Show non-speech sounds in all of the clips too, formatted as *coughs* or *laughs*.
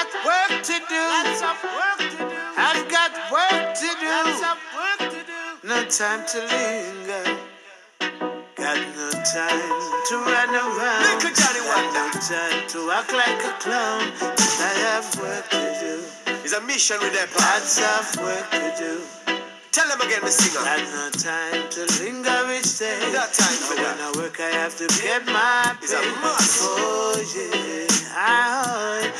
got work to do. Lots of work to do. I've got work to do. Lots of work to do. No time to linger. Got no time to run around. Got no time to act like a clown. I have work to do. It's a mission with that. Lots of work to do. Tell them again, the singer. Got no time to linger each day. Got time for When that. I work, I have to get my It's a pay. must. Oh yeah, I,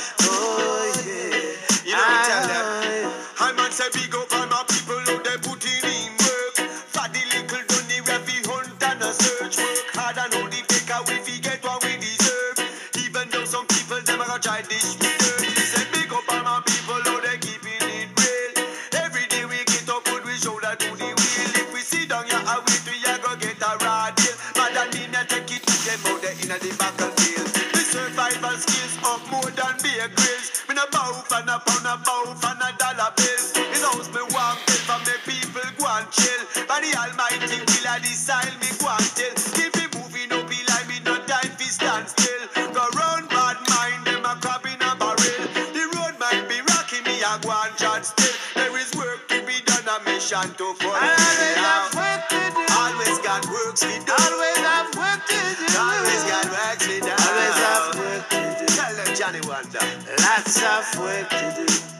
Almighty will a decide me tell. Keep it moving up, he like me no time fi stand still. Go round bad mind, them a crab in a barrel. The road might be rocky, me a go and chat still. There is work to be done, a mission to fulfill. Always have work to do. Always got works to do. Always have work to do. Always got work to do. Always have work to do. Tell them Johnny Wonder. Lots of work to do.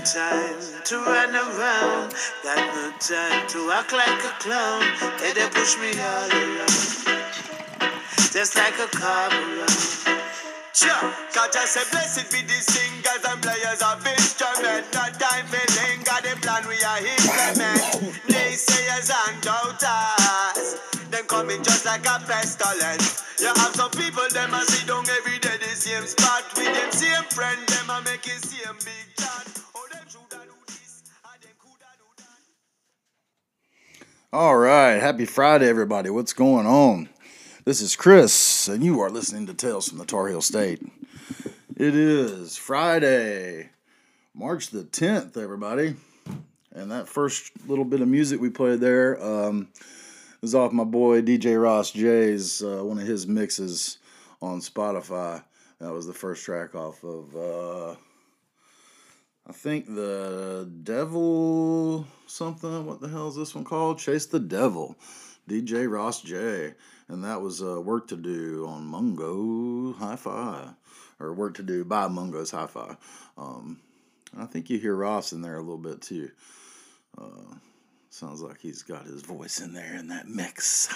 Time to run around. Got no time to act like a clown. They they push me all around. Just like a around. Sure, God just say blessed be the singers and players of instrument. No time for linger, the plan we are implement. Naysayers and doubters, them coming just like a pestilence. You have some people, them a sit down every day the same spot with them same friend, All right, happy Friday, everybody. What's going on? This is Chris, and you are listening to Tales from the Tar Heel State. It is Friday, March the 10th, everybody. And that first little bit of music we played there um, was off my boy DJ Ross J's, uh, one of his mixes on Spotify. That was the first track off of, uh, I think, the Devil something. What the hell is this one called? Chase the Devil. DJ Ross J. And that was uh, Work to Do on Mungo Hi Fi. Or Work to Do by Mungo's Hi Fi. Um, I think you hear Ross in there a little bit too. Uh, sounds like he's got his voice in there in that mix.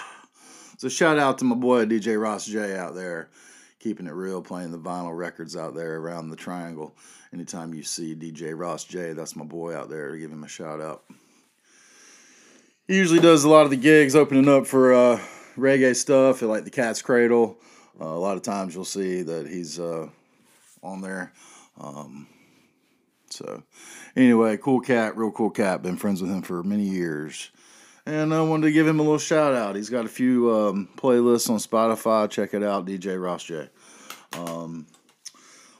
So shout out to my boy DJ Ross J out there, keeping it real, playing the vinyl records out there around the triangle. Anytime you see DJ Ross J, that's my boy out there. Give him a shout out. He usually does a lot of the gigs, opening up for uh, reggae stuff like the Cat's Cradle. Uh, a lot of times you'll see that he's uh, on there. Um, so, anyway, cool cat, real cool cat. Been friends with him for many years. And I wanted to give him a little shout out. He's got a few um, playlists on Spotify. Check it out, DJ Ross J. Um,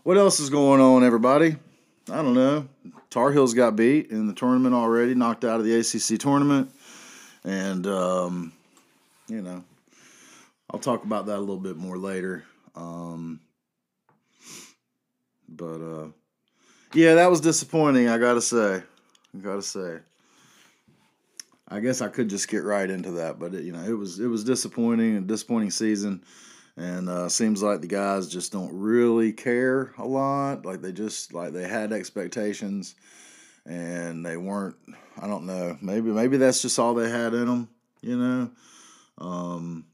what else is going on, everybody? I don't know. Tar Heels got beat in the tournament already, knocked out of the ACC tournament. And, um, you know, I'll talk about that a little bit more later. Um, but, uh, yeah, that was disappointing, I gotta say. I gotta say. I guess I could just get right into that, but it, you know, it was it was disappointing, a disappointing season, and uh, seems like the guys just don't really care a lot. Like they just like they had expectations, and they weren't. I don't know. Maybe maybe that's just all they had in them. You know, um,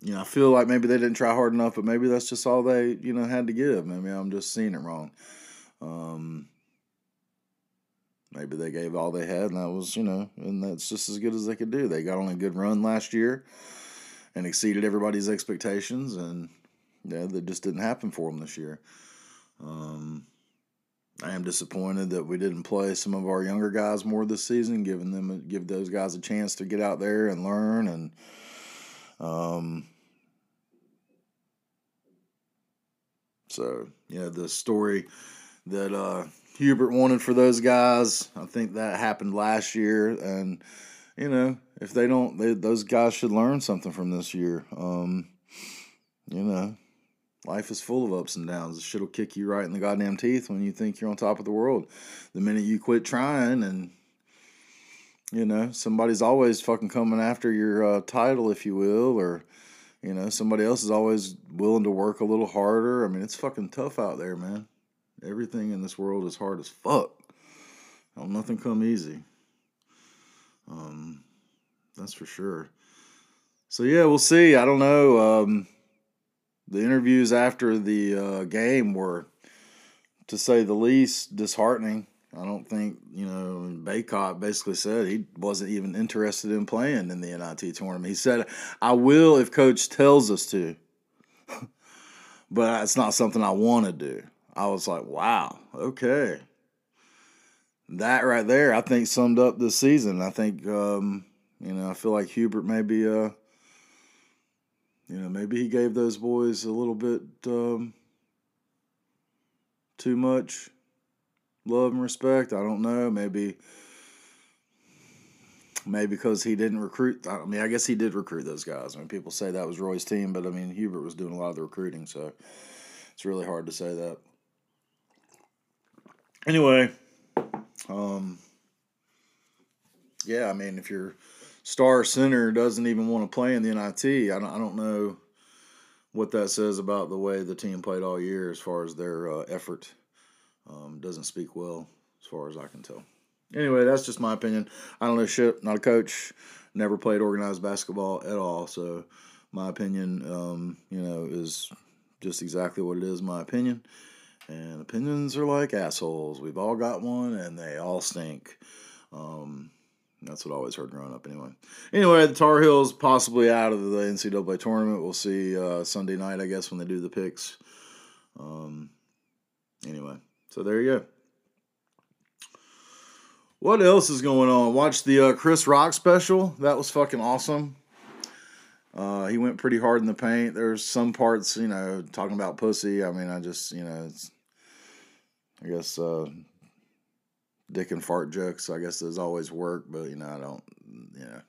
you know, I feel like maybe they didn't try hard enough, but maybe that's just all they you know had to give. Maybe I'm just seeing it wrong. Um, maybe they gave all they had, and that was, you know, and that's just as good as they could do. They got on a good run last year and exceeded everybody's expectations, and yeah, that just didn't happen for them this year. Um, I am disappointed that we didn't play some of our younger guys more this season, giving them give those guys a chance to get out there and learn and. Um, so yeah, the story that uh, Hubert wanted for those guys. I think that happened last year, and you know, if they don't, they, those guys should learn something from this year. Um, you know, Life is full of ups and downs. This shit'll kick you right in the goddamn teeth when you think you're on top of the world. The minute you quit trying and you know, somebody's always fucking coming after your uh, title, if you will, or you know, somebody else is always willing to work a little harder. I mean, it's fucking tough out there, man. Everything in this world is hard as fuck. Don't nothing come easy. Um, that's for sure. So yeah, we'll see. I don't know. Um, the interviews after the uh, game were, to say the least, disheartening. I don't think you know. Bacot basically said he wasn't even interested in playing in the NIT tournament. He said, "I will if coach tells us to," *laughs* but it's not something I want to do. I was like, "Wow, okay." That right there, I think summed up this season. I think um, you know, I feel like Hubert maybe, uh, you know, maybe he gave those boys a little bit um, too much love and respect. I don't know. Maybe maybe because he didn't recruit. I mean, I guess he did recruit those guys. I mean, people say that was Roy's team, but I mean, Hubert was doing a lot of the recruiting, so it's really hard to say that. Anyway, um, yeah, I mean, if your star center doesn't even want to play in the NIT, I don't, I don't know what that says about the way the team played all year as far as their uh, effort. Um, doesn't speak well as far as I can tell. Anyway, that's just my opinion. I don't know shit. Not a coach. Never played organized basketball at all. So my opinion, um, you know, is just exactly what it is. My opinion. And opinions are like assholes. We've all got one, and they all stink. Um, that's what I always heard growing up, anyway. Anyway, the Tar Heels possibly out of the NCAA tournament. We'll see uh, Sunday night, I guess, when they do the picks. Um, anyway, so there you go. What else is going on? Watch the uh, Chris Rock special. That was fucking awesome. Uh, he went pretty hard in the paint. There's some parts, you know, talking about pussy. I mean, I just, you know, I guess, uh, dick and fart jokes. I guess those always work, but you know, I don't, you know,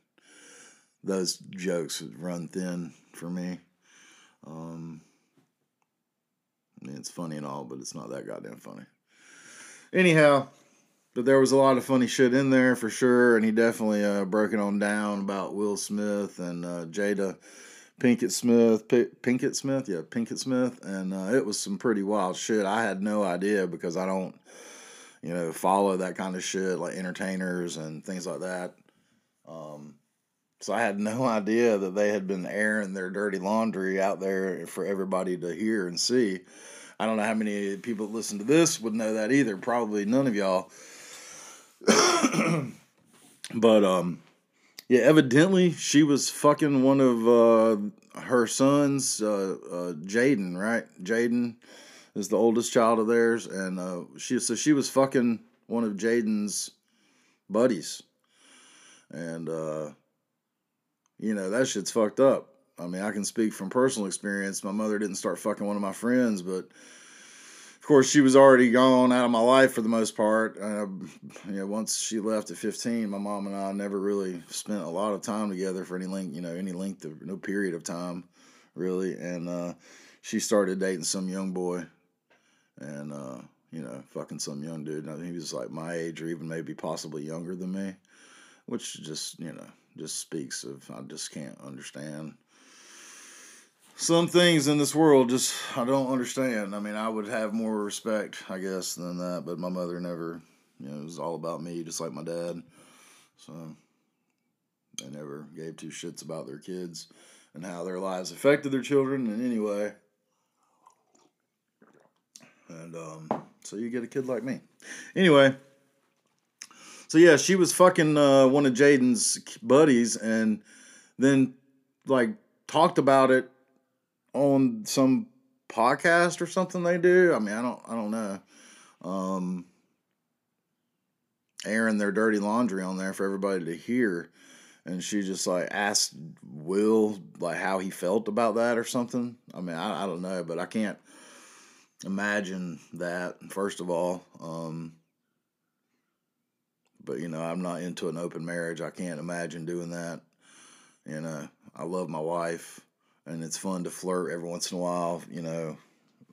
those jokes run thin for me. Um, I mean, it's funny and all, but it's not that goddamn funny. Anyhow, but there was a lot of funny shit in there for sure, and he definitely uh, broke it on down about Will Smith and uh, Jada Pinkett Smith, P- Pinkett Smith, yeah, Pinkett Smith, and uh, it was some pretty wild shit. I had no idea because I don't, you know, follow that kind of shit like entertainers and things like that. Um, so I had no *laughs* idea that they had been airing their dirty laundry out there for everybody to hear and see. I don't know how many people that listen to this would know that either. Probably none of y'all. *coughs* but um, yeah, evidently she was fucking one of uh, her sons, uh, uh, Jaden, right? Jaden is the oldest child of theirs, and uh, she so she was fucking one of Jaden's buddies, and uh, you know that shit's fucked up. I mean, I can speak from personal experience. My mother didn't start fucking one of my friends, but of course, she was already gone out of my life for the most part. Uh, you know, once she left at 15, my mom and I never really spent a lot of time together for any length, you know, any length of no period of time, really. And uh, she started dating some young boy, and uh, you know, fucking some young dude. I he was like my age or even maybe possibly younger than me, which just you know just speaks of I just can't understand some things in this world just I don't understand. I mean, I would have more respect, I guess, than that, but my mother never, you know, it was all about me, just like my dad. So they never gave two shits about their kids and how their lives affected their children in any way. And um, so you get a kid like me. Anyway, so yeah, she was fucking uh, one of Jaden's buddies, and then like talked about it on some podcast or something they do. I mean, I don't I don't know. Um airing their dirty laundry on there for everybody to hear. And she just like asked Will like how he felt about that or something. I mean, I, I don't know, but I can't imagine that, first of all. Um but you know, I'm not into an open marriage. I can't imagine doing that. You know, I love my wife and it's fun to flirt every once in a while, you know,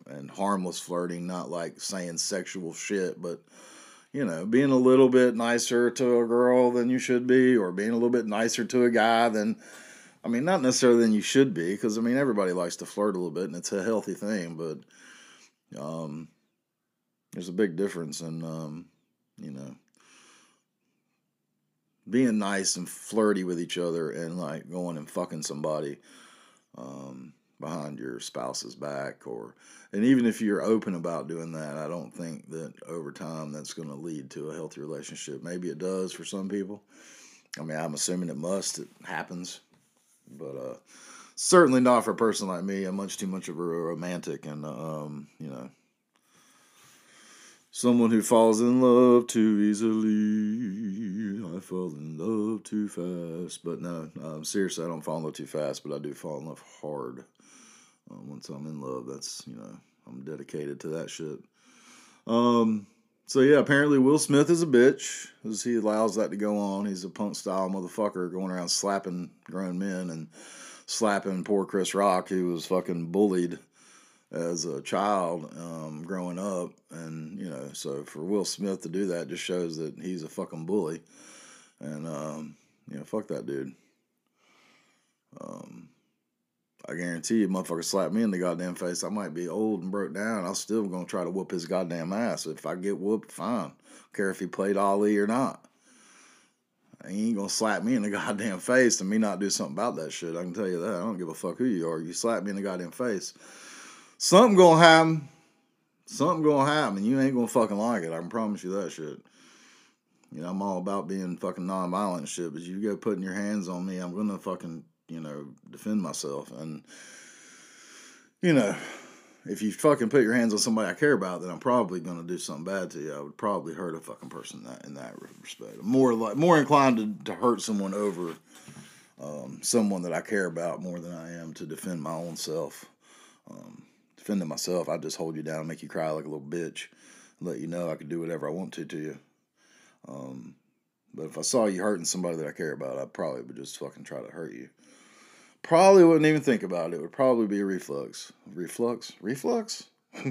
and harmless flirting, not like saying sexual shit, but you know, being a little bit nicer to a girl than you should be, or being a little bit nicer to a guy than, I mean, not necessarily than you should be, because I mean, everybody likes to flirt a little bit, and it's a healthy thing, but um, there's a big difference in, um, you know, being nice and flirty with each other and like going and fucking somebody um, behind your spouse's back or and even if you're open about doing that i don't think that over time that's going to lead to a healthy relationship. Maybe it does for some people. I mean i'm assuming it must it happens. But uh certainly not for a person like me. I'm much too much of a romantic and um you know Someone who falls in love too easily. I fall in love too fast. But no, um, seriously, I don't fall in love too fast, but I do fall in love hard. Um, once I'm in love, that's, you know, I'm dedicated to that shit. Um, so yeah, apparently Will Smith is a bitch, as he allows that to go on. He's a punk style motherfucker going around slapping grown men and slapping poor Chris Rock, who was fucking bullied as a child um, growing up, and you know, so for Will Smith to do that just shows that he's a fucking bully, and um, you know, fuck that dude. Um, I guarantee you, motherfucker slap me in the goddamn face. I might be old and broke down. I'm still gonna try to whoop his goddamn ass. If I get whooped, fine. Care if he played Ali or not. He ain't gonna slap me in the *laughs* goddamn face and me not do something about that shit. I can tell you that. I don't give a fuck who you are. You slap me in the goddamn face something gonna happen. Something gonna happen. And you ain't gonna fucking like it. I can promise you that shit. You know, I'm all about being fucking nonviolent shit, but you go putting your hands on me, I'm gonna fucking, you know, defend myself. And, you know, if you fucking put your hands on somebody I care about, then I'm probably gonna do something bad to you. I would probably hurt a fucking person in that, in that respect. I'm more like more inclined to, to hurt someone over um, someone that I care about more than I am to defend my own self. Um, defending myself, I'd just hold you down, make you cry like a little bitch, let you know I could do whatever I want to to you. Um, but if I saw you hurting somebody that I care about, I probably would just fucking try to hurt you. Probably wouldn't even think about it. It would probably be a reflux. Reflux? Reflux? *laughs*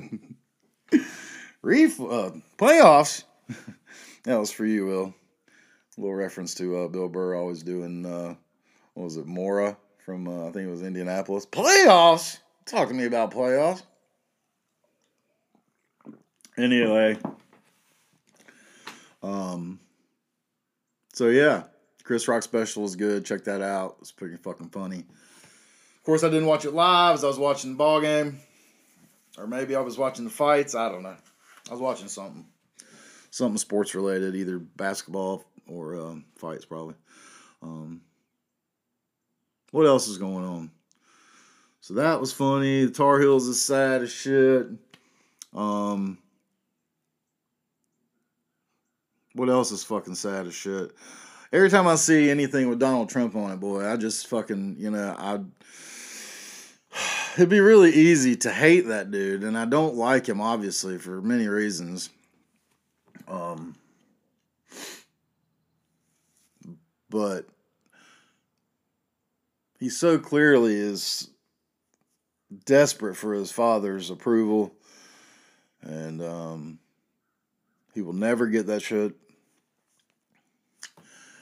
Ref uh, playoffs. *laughs* that was for you, Will. A little reference to uh, Bill Burr always doing. Uh, what was it, Mora from uh, I think it was Indianapolis. Playoffs. Talk to me about playoffs. Anyway, um, so yeah, Chris Rock special is good. Check that out. It's pretty fucking funny. Of course, I didn't watch it live as I was watching the ball game, or maybe I was watching the fights. I don't know. I was watching something, something sports related, either basketball or um, fights, probably. Um, what else is going on? So that was funny. The Tar Heels is sad as shit. Um, what else is fucking sad as shit? Every time I see anything with Donald Trump on it, boy, I just fucking, you know, I. It'd be really easy to hate that dude, and I don't like him, obviously, for many reasons. Um, but he so clearly is desperate for his father's approval, and um, he will never get that shit.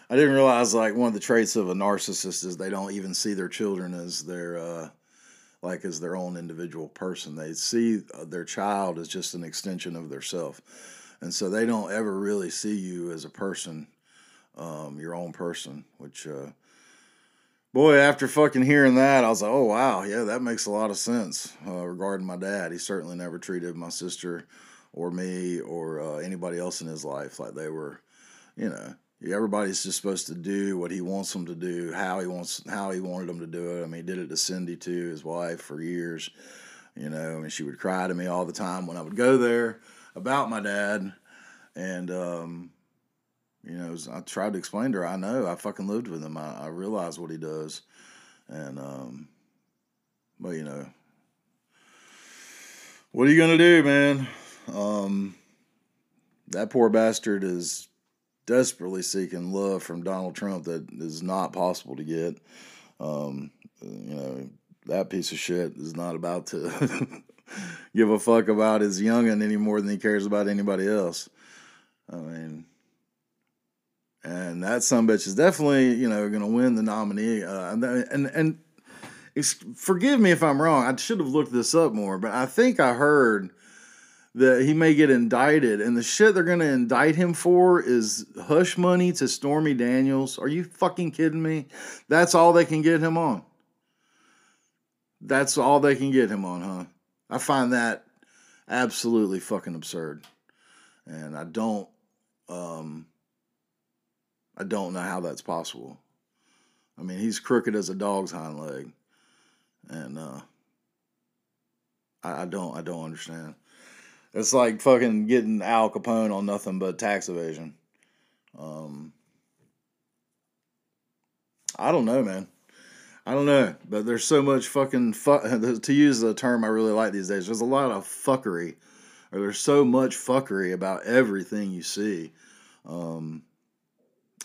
I didn't realize like one of the traits of a narcissist is they don't even see their children as their uh, like as their own individual person. They see uh, their child as just an extension of their self, and so they don't ever really see you as a person, um, your own person, which. Uh, boy, after fucking hearing that, I was like, oh wow, yeah, that makes a lot of sense uh, regarding my dad. He certainly never treated my sister or me or uh, anybody else in his life like they were, you know. Everybody's just supposed to do what he wants them to do, how he wants, how he wanted them to do it. I mean, he did it to Cindy too, his wife, for years. You know, I mean, she would cry to me all the time when I would go there about my dad, and um, you know, I tried to explain to her, I know, I fucking lived with him. I, I realize what he does. And, um, but, you know, what are you going to do, man? Um, that poor bastard is desperately seeking love from Donald Trump that is not possible to get. Um, you know, that piece of shit is not about to *laughs* give a fuck about his youngin' any more than he cares about anybody else. I mean, and that some bitch is definitely you know going to win the nominee. Uh, and and and forgive me if I'm wrong. I should have looked this up more, but I think I heard that he may get indicted, and the shit they're going to indict him for is hush money to Stormy Daniels. Are you fucking kidding me? That's all they can get him on. That's all they can get him on, huh? I find that absolutely fucking absurd. And I don't um I don't know how that's possible. I mean, he's crooked as a dog's hind leg. And uh I, I don't I don't understand. It's like fucking getting Al Capone on nothing but tax evasion. Um I don't know, man. I don't know, but there's so much fucking fuck. *laughs* To use the term I really like these days, there's a lot of fuckery, or there's so much fuckery about everything you see. Um,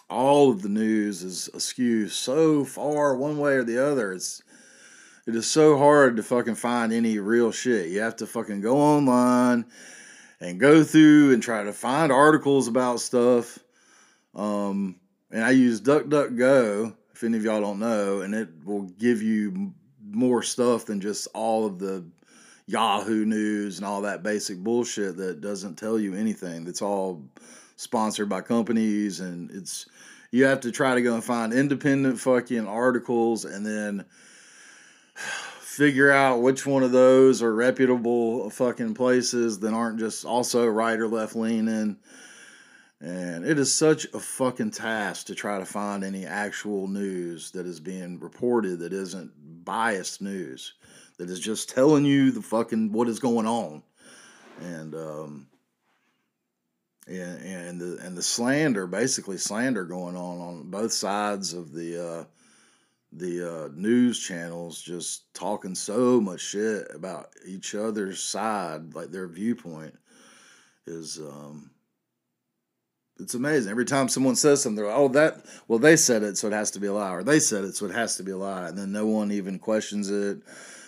all of the news is askew so far one way or the other. It's it is so hard to fucking find any real shit. You have to fucking go online and go through and try to find articles about stuff. Um, and I use DuckDuckGo if any of y'all don't know, and it will give you more stuff than just all of the Yahoo news and all that basic bullshit that doesn't tell you anything. That's all sponsored by companies, and it's you have to try to go and find independent fucking articles and then *sighs* figure out which one of those are reputable fucking places that aren't just also right or left leaning and it is such a fucking task to try to find any actual news that is being reported that isn't biased news, that is just telling you the fucking what is going on. And um and, the and the slander, basically slander going on on both sides of the uh the uh, news channels just talking so much shit about each other's side, like their viewpoint, is um, it's amazing. Every time someone says something, they're like, oh, that, well, they said it, so it has to be a lie, or they said it, so it has to be a lie. And then no one even questions it.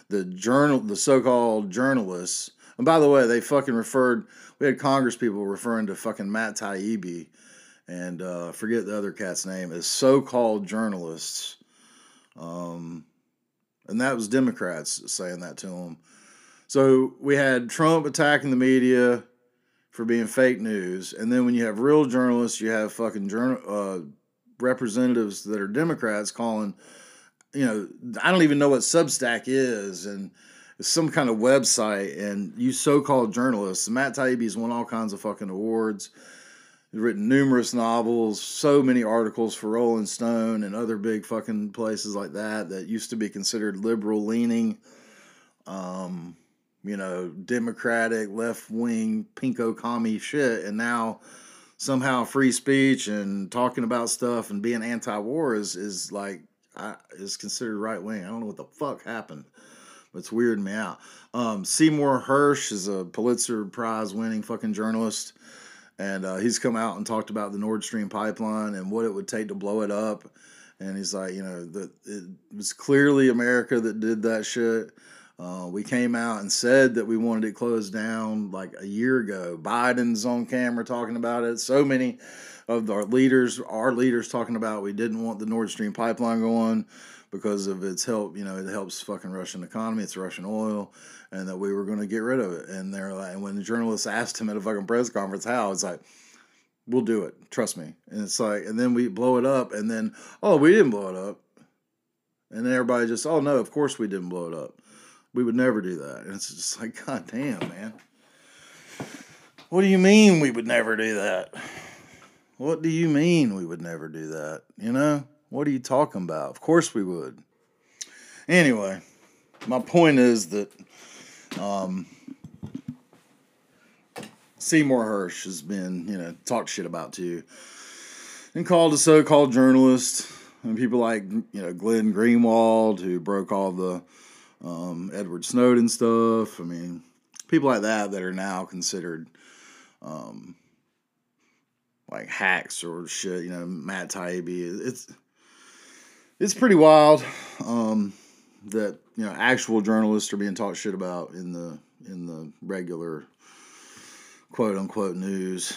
The journal, the so called journalists, and by the way, they fucking referred, we had Congress people referring to fucking Matt Taibbi and uh, forget the other cat's name as so called journalists. Um, and that was Democrats saying that to him. So we had Trump attacking the media for being fake news. And then when you have real journalists, you have fucking journal uh, representatives that are Democrats calling, you know, I don't even know what Substack is, and some kind of website. And you so-called journalists, Matt Taibbi's won all kinds of fucking awards. He's written numerous novels, so many articles for Rolling Stone and other big fucking places like that that used to be considered liberal leaning. Um, you know, democratic, left wing, pinko commie shit. And now somehow free speech and talking about stuff and being anti war is, is like, I, is considered right wing. I don't know what the fuck happened, it's weirding me out. Um, Seymour Hersh is a Pulitzer Prize winning fucking journalist. And uh, he's come out and talked about the Nord Stream pipeline and what it would take to blow it up. And he's like, you know, it was clearly America that did that shit uh, we came out and said that we wanted it closed down like a year ago. Biden's on camera talking about it. So many of our leaders, our leaders, talking about we didn't want the Nord Stream pipeline going because of its help. You know, it helps fucking Russian economy. It's Russian oil, and that we were going to get rid of it. And they're like, and when the journalists asked him at a fucking press conference how, it's like, we'll do it. Trust me. And it's like, and then we blow it up, and then oh, we didn't blow it up. And then everybody just, oh no, of course we didn't blow it up. We would never do that. And it's just like, *laughs* God damn, man. What do you mean we would never do that? What do you mean we would never do that? You know? What are you talking about? Of course we would. Anyway, my point is that um, Seymour Hersh has been, you know, talked shit about too, and called a so-called journalist, and people like, you know, Glenn Greenwald, who broke all the um, Edward Snowden stuff. I mean, people like that that are now considered um, like hacks or shit. You know, Matt Taibbi. It's it's pretty wild. Um, that you know actual journalists are being taught shit about in the in the regular quote unquote news.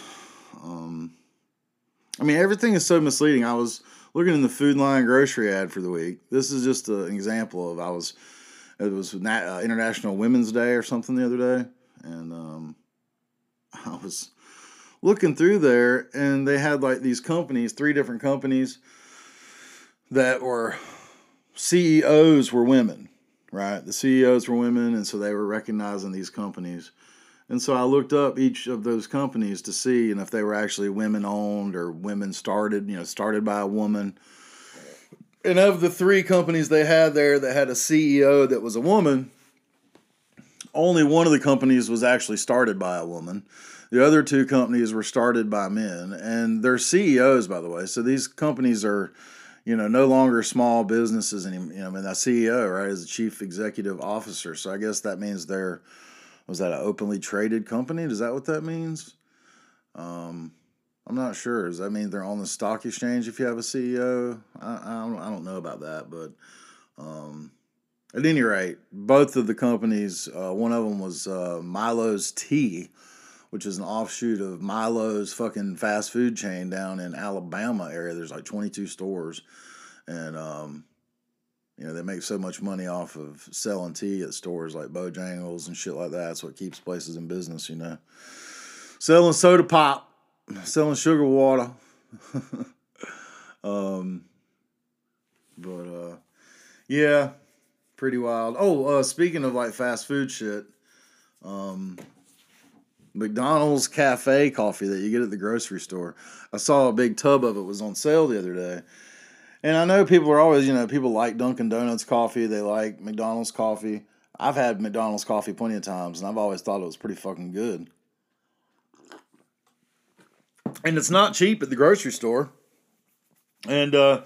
Um, I mean, everything is so misleading. I was looking in the Food Lion grocery ad for the week. This is just an example of I was. It was uh, International Women's Day or something the other day, and um, I was looking through there, and they had like these companies, three different companies that were CEOs were women, right? The CEOs were women, and so they were recognizing these companies. And so I looked up each of those companies to see and if they were actually women owned or women started, you know, started by a woman. And of the three companies they had there that had a CEO that was a woman, only one of the companies was actually started by a woman. The other two companies were started by men, and they're CEOs, by the way. So these companies are, you know, no longer small businesses anymore. You know, I mean, a CEO, right, is a chief executive officer. So I guess that means they're was that an openly traded company? Is that what that means? Um, I'm not sure. Does that mean they're on the stock exchange if you have a CEO? I, I, don't, I don't know about that, but um, at any rate, both of the companies, uh, one of them was uh, Milo's Tea, which is an offshoot of Milo's fucking fast food chain down in Alabama area. There's like 22 stores, and um, you know, they make so much money off of selling tea at stores like Bojangles and shit like that. That's what keeps places in business, you know. Selling soda pop, selling sugar water. *laughs* um, but uh, yeah, pretty wild. Oh, uh, speaking of like fast food shit, um, McDonald's cafe coffee that you get at the grocery store. I saw a big tub of it was on sale the other day and I know people are always, you know, people like Dunkin' Donuts coffee, they like McDonald's coffee. I've had McDonald's coffee plenty of times, and I've always thought it was pretty fucking good. And it's not cheap at the grocery store. And uh,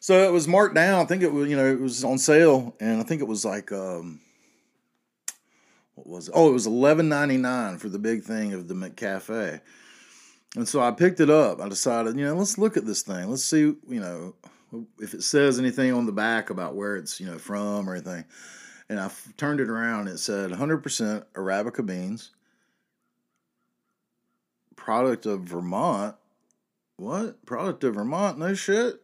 so it was marked down. I think it was, you know, it was on sale, and I think it was like, um, what was it? Oh, it was eleven ninety nine for the big thing of the McCafe. And so I picked it up. I decided, you know, let's look at this thing. Let's see, you know, if it says anything on the back about where it's you know from or anything. And I f- turned it around. It said 100% Arabica beans, product of Vermont. What product of Vermont? No shit.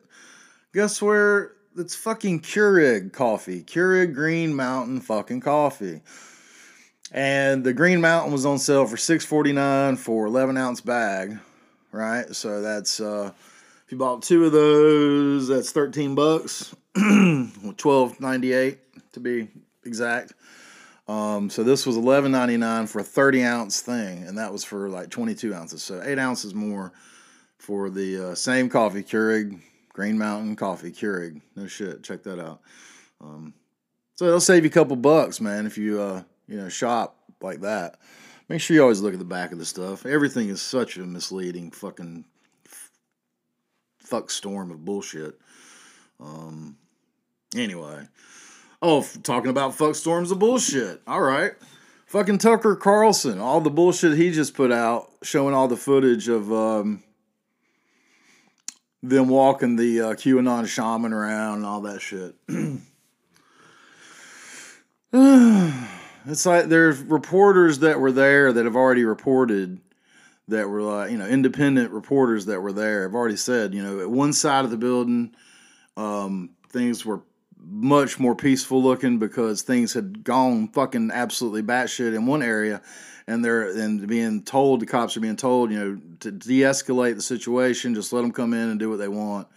Guess where? It's fucking Keurig coffee. Keurig Green Mountain fucking coffee. And the Green Mountain was on sale for six forty nine for eleven ounce bag, right? So that's uh, if you bought two of those, that's 13 bucks, *clears throat* 12.98 to be exact. Um, so this was 11.99 for a 30 ounce thing, and that was for like 22 ounces. So eight ounces more for the uh, same coffee, Keurig Green Mountain Coffee, Keurig. No shit, check that out. Um, so it'll save you a couple bucks, man, if you uh, you know shop like that. Make sure you always look at the back of the stuff. Everything is such a misleading fucking fuck storm of bullshit. Um, anyway. Oh, talking about fuck storms of bullshit. All right. Fucking Tucker Carlson, all the bullshit he just put out, showing all the footage of um, them walking the uh, QAnon shaman around and all that shit. *clears throat* *sighs* it's like there's reporters that were there that have already reported that were like you know independent reporters that were there have already said you know at one side of the building um, things were much more peaceful looking because things had gone fucking absolutely batshit in one area and they're and being told the cops are being told you know to de-escalate the situation just let them come in and do what they want.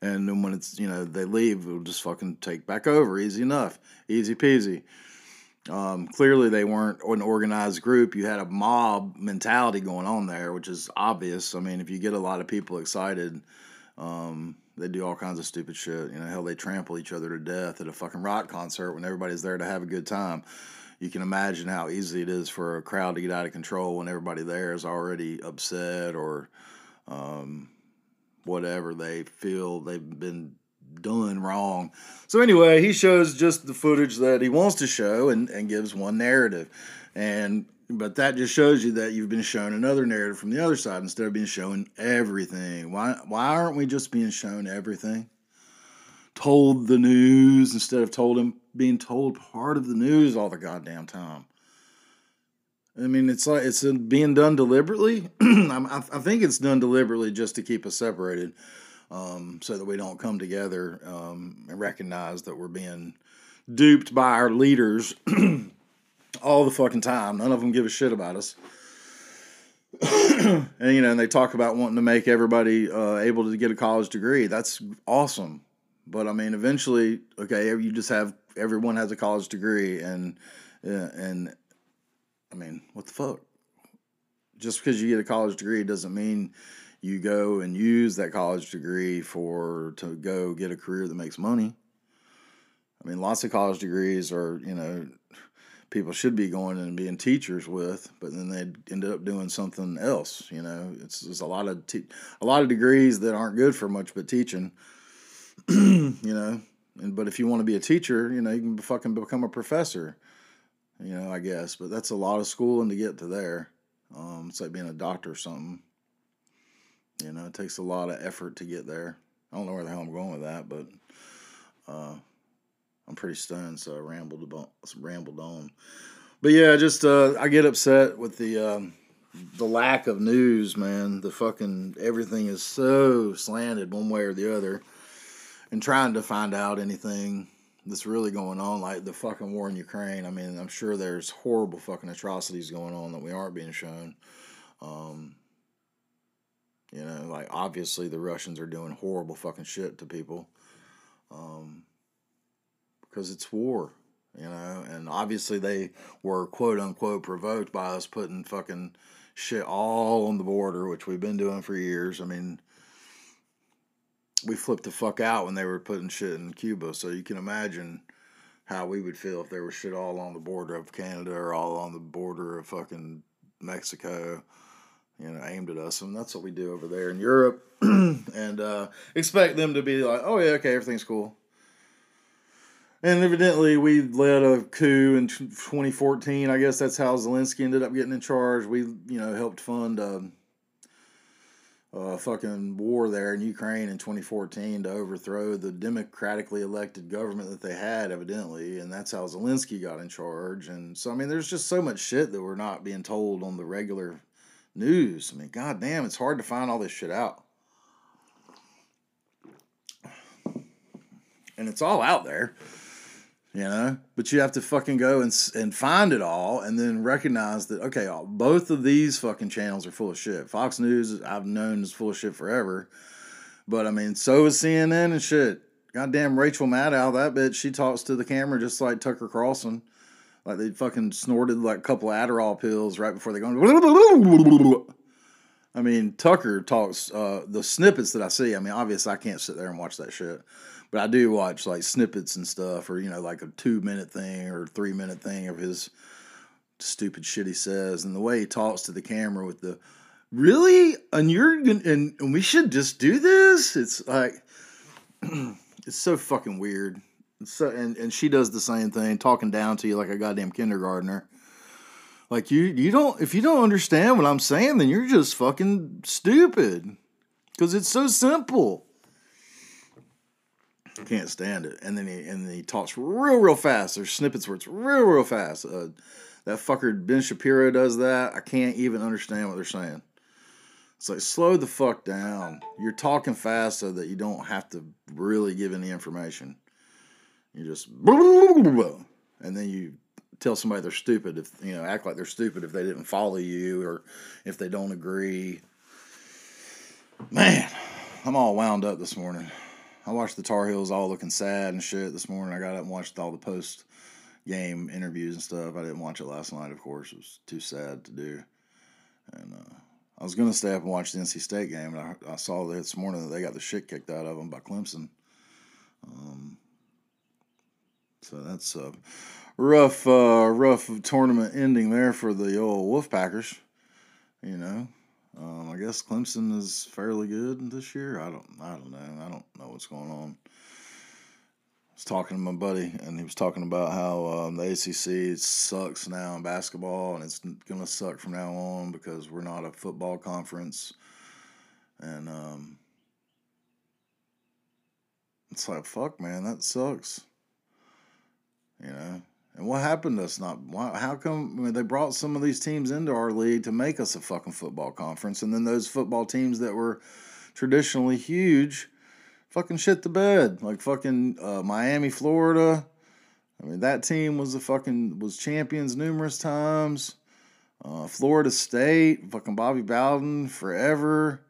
And then when it's you know they leave it'll just fucking take back over easy enough easy peasy um, clearly, they weren't an organized group. You had a mob mentality going on there, which is obvious. I mean, if you get a lot of people excited, um, they do all kinds of stupid shit. You know, hell, they trample each other to death at a fucking rock concert when everybody's there to have a good time. You can imagine how easy it is for a crowd to get out of control when everybody there is already upset or um, whatever they feel they've been done wrong. So anyway, he shows just the footage that he wants to show and, and gives one narrative. And but that just shows you that you've been shown another narrative from the other side instead of being shown everything. Why why aren't we just being shown everything? told the news instead of told him being told part of the news all the goddamn time. I mean, it's like it's being done deliberately. *clears throat* I, I think it's done deliberately just to keep us separated, um, so that we don't come together um, and recognize that we're being duped by our leaders *clears throat* all the fucking time. None of them give a shit about us. *clears throat* and you know, and they talk about wanting to make everybody uh, able to get a college degree. That's awesome. But I mean, eventually, okay, you just have everyone has a college degree, and uh, and I mean, what the fuck? Just because you get a college degree doesn't mean you go and use that college degree for to go get a career that makes money. I mean, lots of college degrees are, you know, people should be going and being teachers with, but then they ended up doing something else. You know, it's a lot of te- a lot of degrees that aren't good for much but teaching. *clears throat* you know, and but if you want to be a teacher, you know, you can fucking become a professor. You know, I guess, but that's a lot of schooling to get to there. Um, it's like being a doctor or something. You know, it takes a lot of effort to get there. I don't know where the hell I'm going with that, but uh, I'm pretty stunned, so I rambled about, rambled on. But yeah, just uh, I get upset with the um, the lack of news, man. The fucking everything is so slanted one way or the other, and trying to find out anything that's really going on, like the fucking war in Ukraine. I mean, I'm sure there's horrible fucking atrocities going on that we aren't being shown. Um, you know, like obviously the Russians are doing horrible fucking shit to people. Um, because it's war, you know, and obviously they were quote unquote provoked by us putting fucking shit all on the border, which we've been doing for years. I mean, we flipped the fuck out when they were putting shit in Cuba, so you can imagine how we would feel if there was shit all on the border of Canada or all on the border of fucking Mexico, you know, aimed at us. And that's what we do over there in Europe. *clears throat* and uh, expect them to be like, oh, yeah, okay, everything's cool. And evidently, we led a coup in 2014. I guess that's how Zelensky ended up getting in charge. We, you know, helped fund a, a fucking war there in Ukraine in 2014 to overthrow the democratically elected government that they had, evidently. And that's how Zelensky got in charge. And so, I mean, there's just so much shit that we're not being told on the regular news. I mean, goddamn, it's hard to find all this shit out. And it's all out there you know? But you have to fucking go and and find it all and then recognize that okay uh, both of these fucking channels are full of shit. Fox news i've known is full of shit forever. But i mean so is cnn and shit. Goddamn rachel maddow that bitch she talks to the camera just like tucker carlson like they fucking snorted like a couple adderall pills right before they go *laughs* I mean, Tucker talks uh, the snippets that I see. I mean, obviously, I can't sit there and watch that shit. But I do watch like snippets and stuff, or you know, like a two minute thing or three minute thing of his stupid shit he says, and the way he talks to the camera with the really, and you're and, and we should just do this. It's like *clears throat* it's so fucking weird. So and and she does the same thing, talking down to you like a goddamn kindergartner. Like you, you don't. If you don't understand what I'm saying, then you're just fucking stupid. Because it's so simple. I can't stand it. And then he and then he talks real real fast. There's snippets where it's real real fast. Uh, that fucker Ben Shapiro does that. I can't even understand what they're saying. It's like slow the fuck down. You're talking fast so that you don't have to really give any information. You just *laughs* and then you tell somebody they're stupid if you know act like they're stupid if they didn't follow you or if they don't agree. Man, I'm all wound up this morning. I watched the Tar Heels all looking sad and shit this morning. I got up and watched all the post game interviews and stuff. I didn't watch it last night, of course. It was too sad to do. And uh, I was gonna stay up and watch the NC State game, and I, I saw this morning that they got the shit kicked out of them by Clemson. Um, so that's a rough, uh, rough tournament ending there for the old Wolfpackers. You know, um, I guess Clemson is fairly good this year. I don't, I don't know. I don't know what's going on. I was talking to my buddy, and he was talking about how um, the ACC sucks now in basketball, and it's gonna suck from now on because we're not a football conference. And um, It's like fuck, man, that sucks. You know, and what happened to us? Not why, how come I mean, they brought some of these teams into our league to make us a fucking football conference, and then those football teams that were traditionally huge, fucking shit the bed, like fucking uh, Miami, Florida. I mean, that team was the fucking was champions numerous times. Uh, Florida State, fucking Bobby Bowden forever.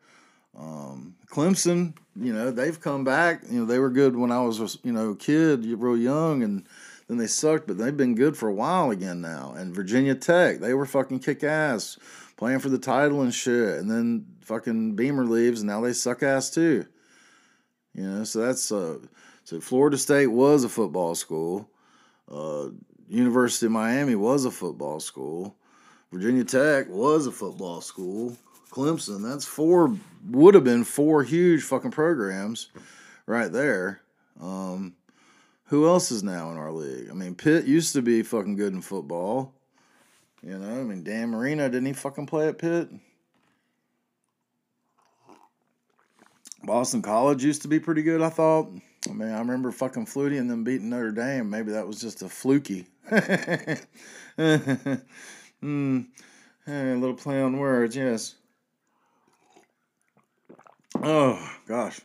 Um, Clemson, you know, they've come back. You know, they were good when I was, you know, a kid, real young, and then they sucked, but they've been good for a while again now. And Virginia Tech, they were fucking kick ass, playing for the title and shit. And then fucking Beamer leaves, and now they suck ass too. You know, so that's uh, so Florida State was a football school. Uh, University of Miami was a football school. Virginia Tech was a football school. Clemson, that's four, would have been four huge fucking programs right there. Um, who else is now in our league? I mean, Pitt used to be fucking good in football. You know, I mean, Dan Marino, didn't he fucking play at Pitt? Boston College used to be pretty good, I thought. I mean, I remember fucking Flutie and them beating Notre Dame. Maybe that was just a fluky. *laughs* mm, a little play on words, yes. Oh gosh.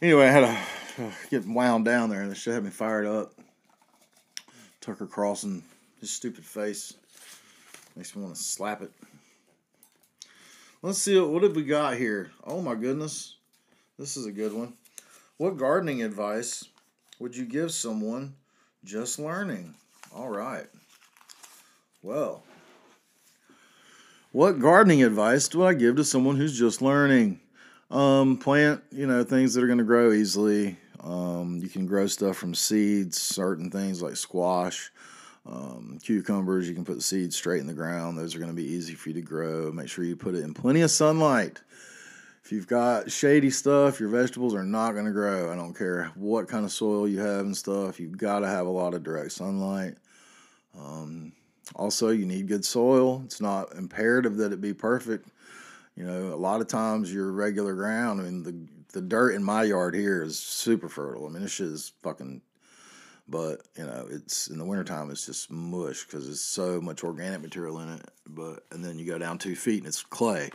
Anyway, I had to *sighs* uh, get wound down there. This shit had me fired up. Tucker Carlson, his stupid face makes me want to slap it. Let's see what have we got here. Oh my goodness, this is a good one. What gardening advice would you give someone just learning? All right. Well, what gardening advice do I give to someone who's just learning? Um, plant, you know, things that are going to grow easily. Um, you can grow stuff from seeds, certain things like squash, um, cucumbers. You can put seeds straight in the ground. Those are going to be easy for you to grow. Make sure you put it in plenty of sunlight. If you've got shady stuff, your vegetables are not going to grow. I don't care what kind of soil you have and stuff. You've got to have a lot of direct sunlight. Um, also, you need good soil. It's not imperative that it be perfect. You know, a lot of times your regular ground, I mean, the the dirt in my yard here is super fertile. I mean, this shit is fucking, but, you know, it's in the wintertime, it's just mush because there's so much organic material in it. But, and then you go down two feet and it's clay.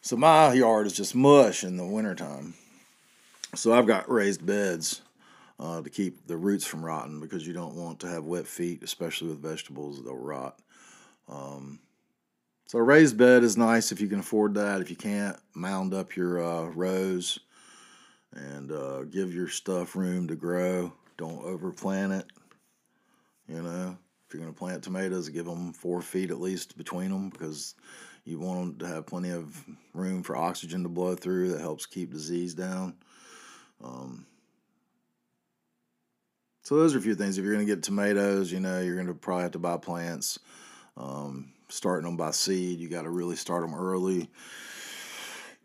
So my yard is just mush in the wintertime. So I've got raised beds uh, to keep the roots from rotting because you don't want to have wet feet, especially with vegetables, they'll rot. Um, so a raised bed is nice if you can afford that. If you can't, mound up your uh, rows and uh, give your stuff room to grow. Don't overplant it. You know, if you're going to plant tomatoes, give them four feet at least between them because you want them to have plenty of room for oxygen to blow through. That helps keep disease down. Um, so those are a few things. If you're going to get tomatoes, you know, you're going to probably have to buy plants. Um, starting them by seed. You got to really start them early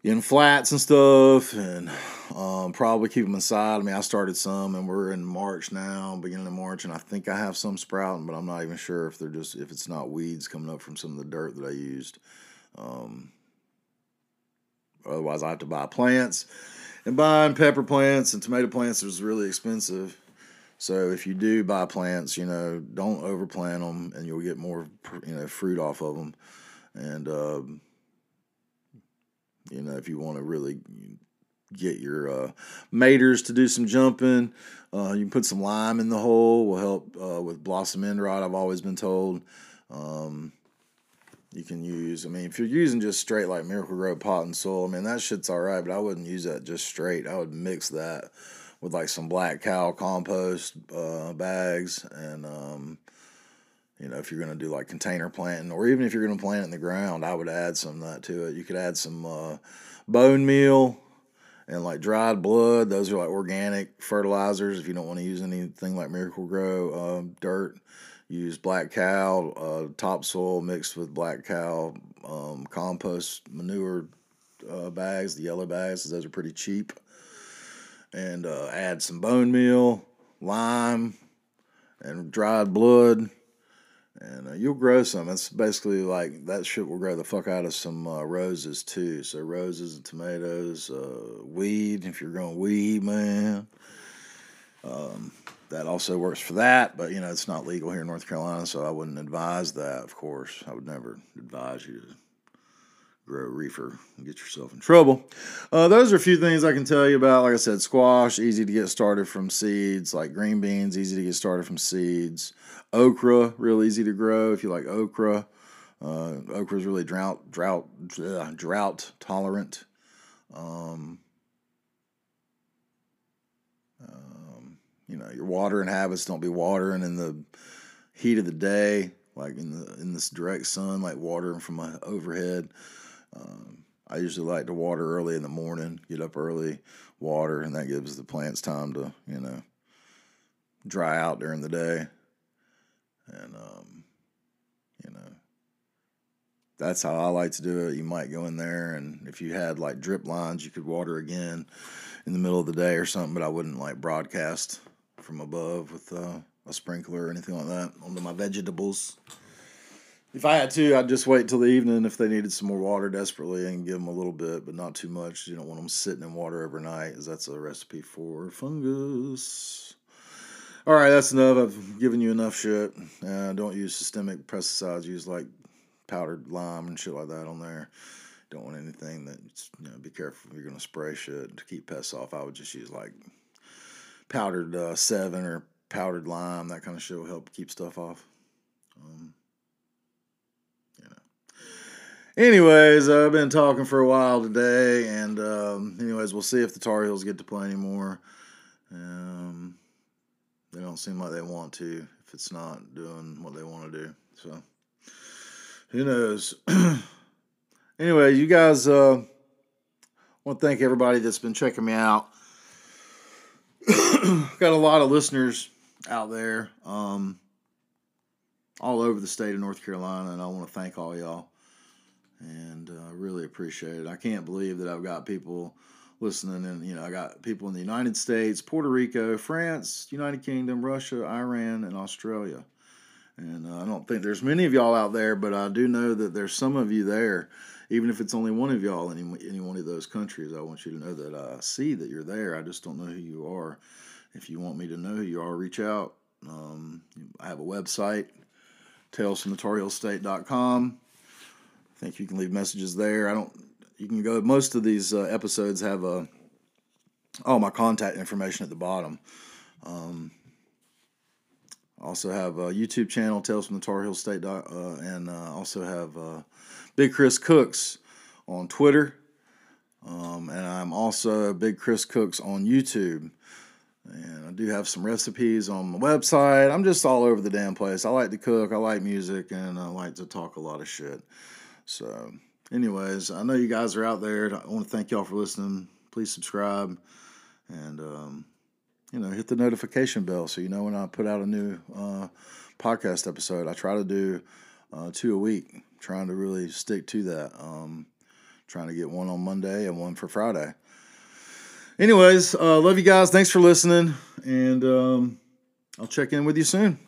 in flats and stuff, and um, probably keep them inside. I mean, I started some, and we're in March now, beginning of March, and I think I have some sprouting, but I'm not even sure if they're just if it's not weeds coming up from some of the dirt that I used. Um, otherwise, I have to buy plants, and buying pepper plants and tomato plants is really expensive. So if you do buy plants, you know, don't overplant them, and you'll get more, you know, fruit off of them. And um, you know, if you want to really get your uh, maters to do some jumping, uh, you can put some lime in the hole. Will help uh, with blossom end rot. I've always been told. Um, you can use. I mean, if you're using just straight like Miracle-Gro pot and soil, I mean that shit's all right. But I wouldn't use that just straight. I would mix that with like some Black Kow compost uh, bags and um, you know if you're going to do like container planting or even if you're going to plant it in the ground i would add some that to it. You could add some uh, bone meal and like dried blood. Those are like organic fertilizers if you don't want to use anything like Miracle-Gro uh, dirt. Use Black Kow uh, topsoil mixed with Black Kow um, compost manure uh, bags the yellow bags those are pretty cheap and uh, add some bone meal, lime, and dried blood, and uh, you'll grow some. It's basically like that shit will grow the fuck out of some uh, roses too. So roses and tomatoes, uh, weed if you're growing weed, man. Um, that also works for that, but you know it's not legal here in North Carolina, so I wouldn't advise that. Of course, I would never advise you to grow reefer and get yourself in trouble. Uh, those are a few things I can tell you about. Like I said, squash, easy to get started from seeds. Like green beans, easy to get started from seeds. Okra, real easy to grow if you like okra. Uh, okra is really drought drought uh, drought tolerant. Um, um, you know, your watering habits don't be watering in the heat of the day, like in the in this direct sun, like watering from overhead. Um, I usually like to water early in the morning, get up early, water, and that gives the plants time to, you know, dry out during the day. And, um, you know, that's how I like to do it. You might go in there, and if you had like drip lines, you could water again in the middle of the day or something, but I wouldn't like broadcast from above with uh, a sprinkler or anything like that onto my vegetables. If I had to, I'd just wait till the evening if they needed some more water desperately and give them a little bit, but not too much. You don't want them sitting in water overnight, as that's a recipe for fungus. All right, that's enough. I've given you enough shit. Uh, don't use systemic pesticides. Use like powdered lime and shit like that on there. Don't want anything that you know. Be careful if you're gonna spray shit to keep pests off. I would just use like powdered uh, Sevin or powdered lime. That kind of shit will help keep stuff off. Um, anyways, uh, I've been talking for a while today, and um, anyways, we'll see if the Tar Heels get to play anymore. Um, they don't seem like they want to if it's not doing what they want to do. So, who knows? *clears throat* anyway, you guys, uh, want to thank everybody that's been checking me out. *clears throat* Got a lot of listeners out there, um, all over the state of North Carolina, and I want to thank all y'all and uh, really appreciate it. I can't believe that I've got people listening, and you know, I got people in the United States, Puerto Rico, France, United Kingdom, Russia, Iran, and Australia. And uh, I don't think there's many of y'all out there, but I do know that there's some of you there. Even if it's only one of y'all in any one of those countries, I want you to know that I see that you're there. I just don't know who you are. If you want me to know who you are, reach out. Um, I have a website, talesfromthetarheelstate.com think you can leave messages there. I don't. You can go. Most of these uh, episodes have a. Oh, my contact information at the bottom. Um, also have a YouTube channel, Tales from the Tar Heel State, uh, and uh, also have uh, Big Chris Cooks on Twitter. Um, and I'm also Big Chris Cooks on YouTube. And I do have some recipes on my website. I'm just all over the damn place. I like to cook, I like music, and I like to talk a lot of shit. So, anyways, I know you guys are out there. I want to thank y'all for listening. Please subscribe and, um, you know, hit the notification bell so you know when I put out a new uh, podcast episode. I try to do uh, two a week, trying to really stick to that. Um, trying to get one on Monday and one for Friday. Anyways, uh, love you guys. Thanks for listening. And um, I'll check in with you soon.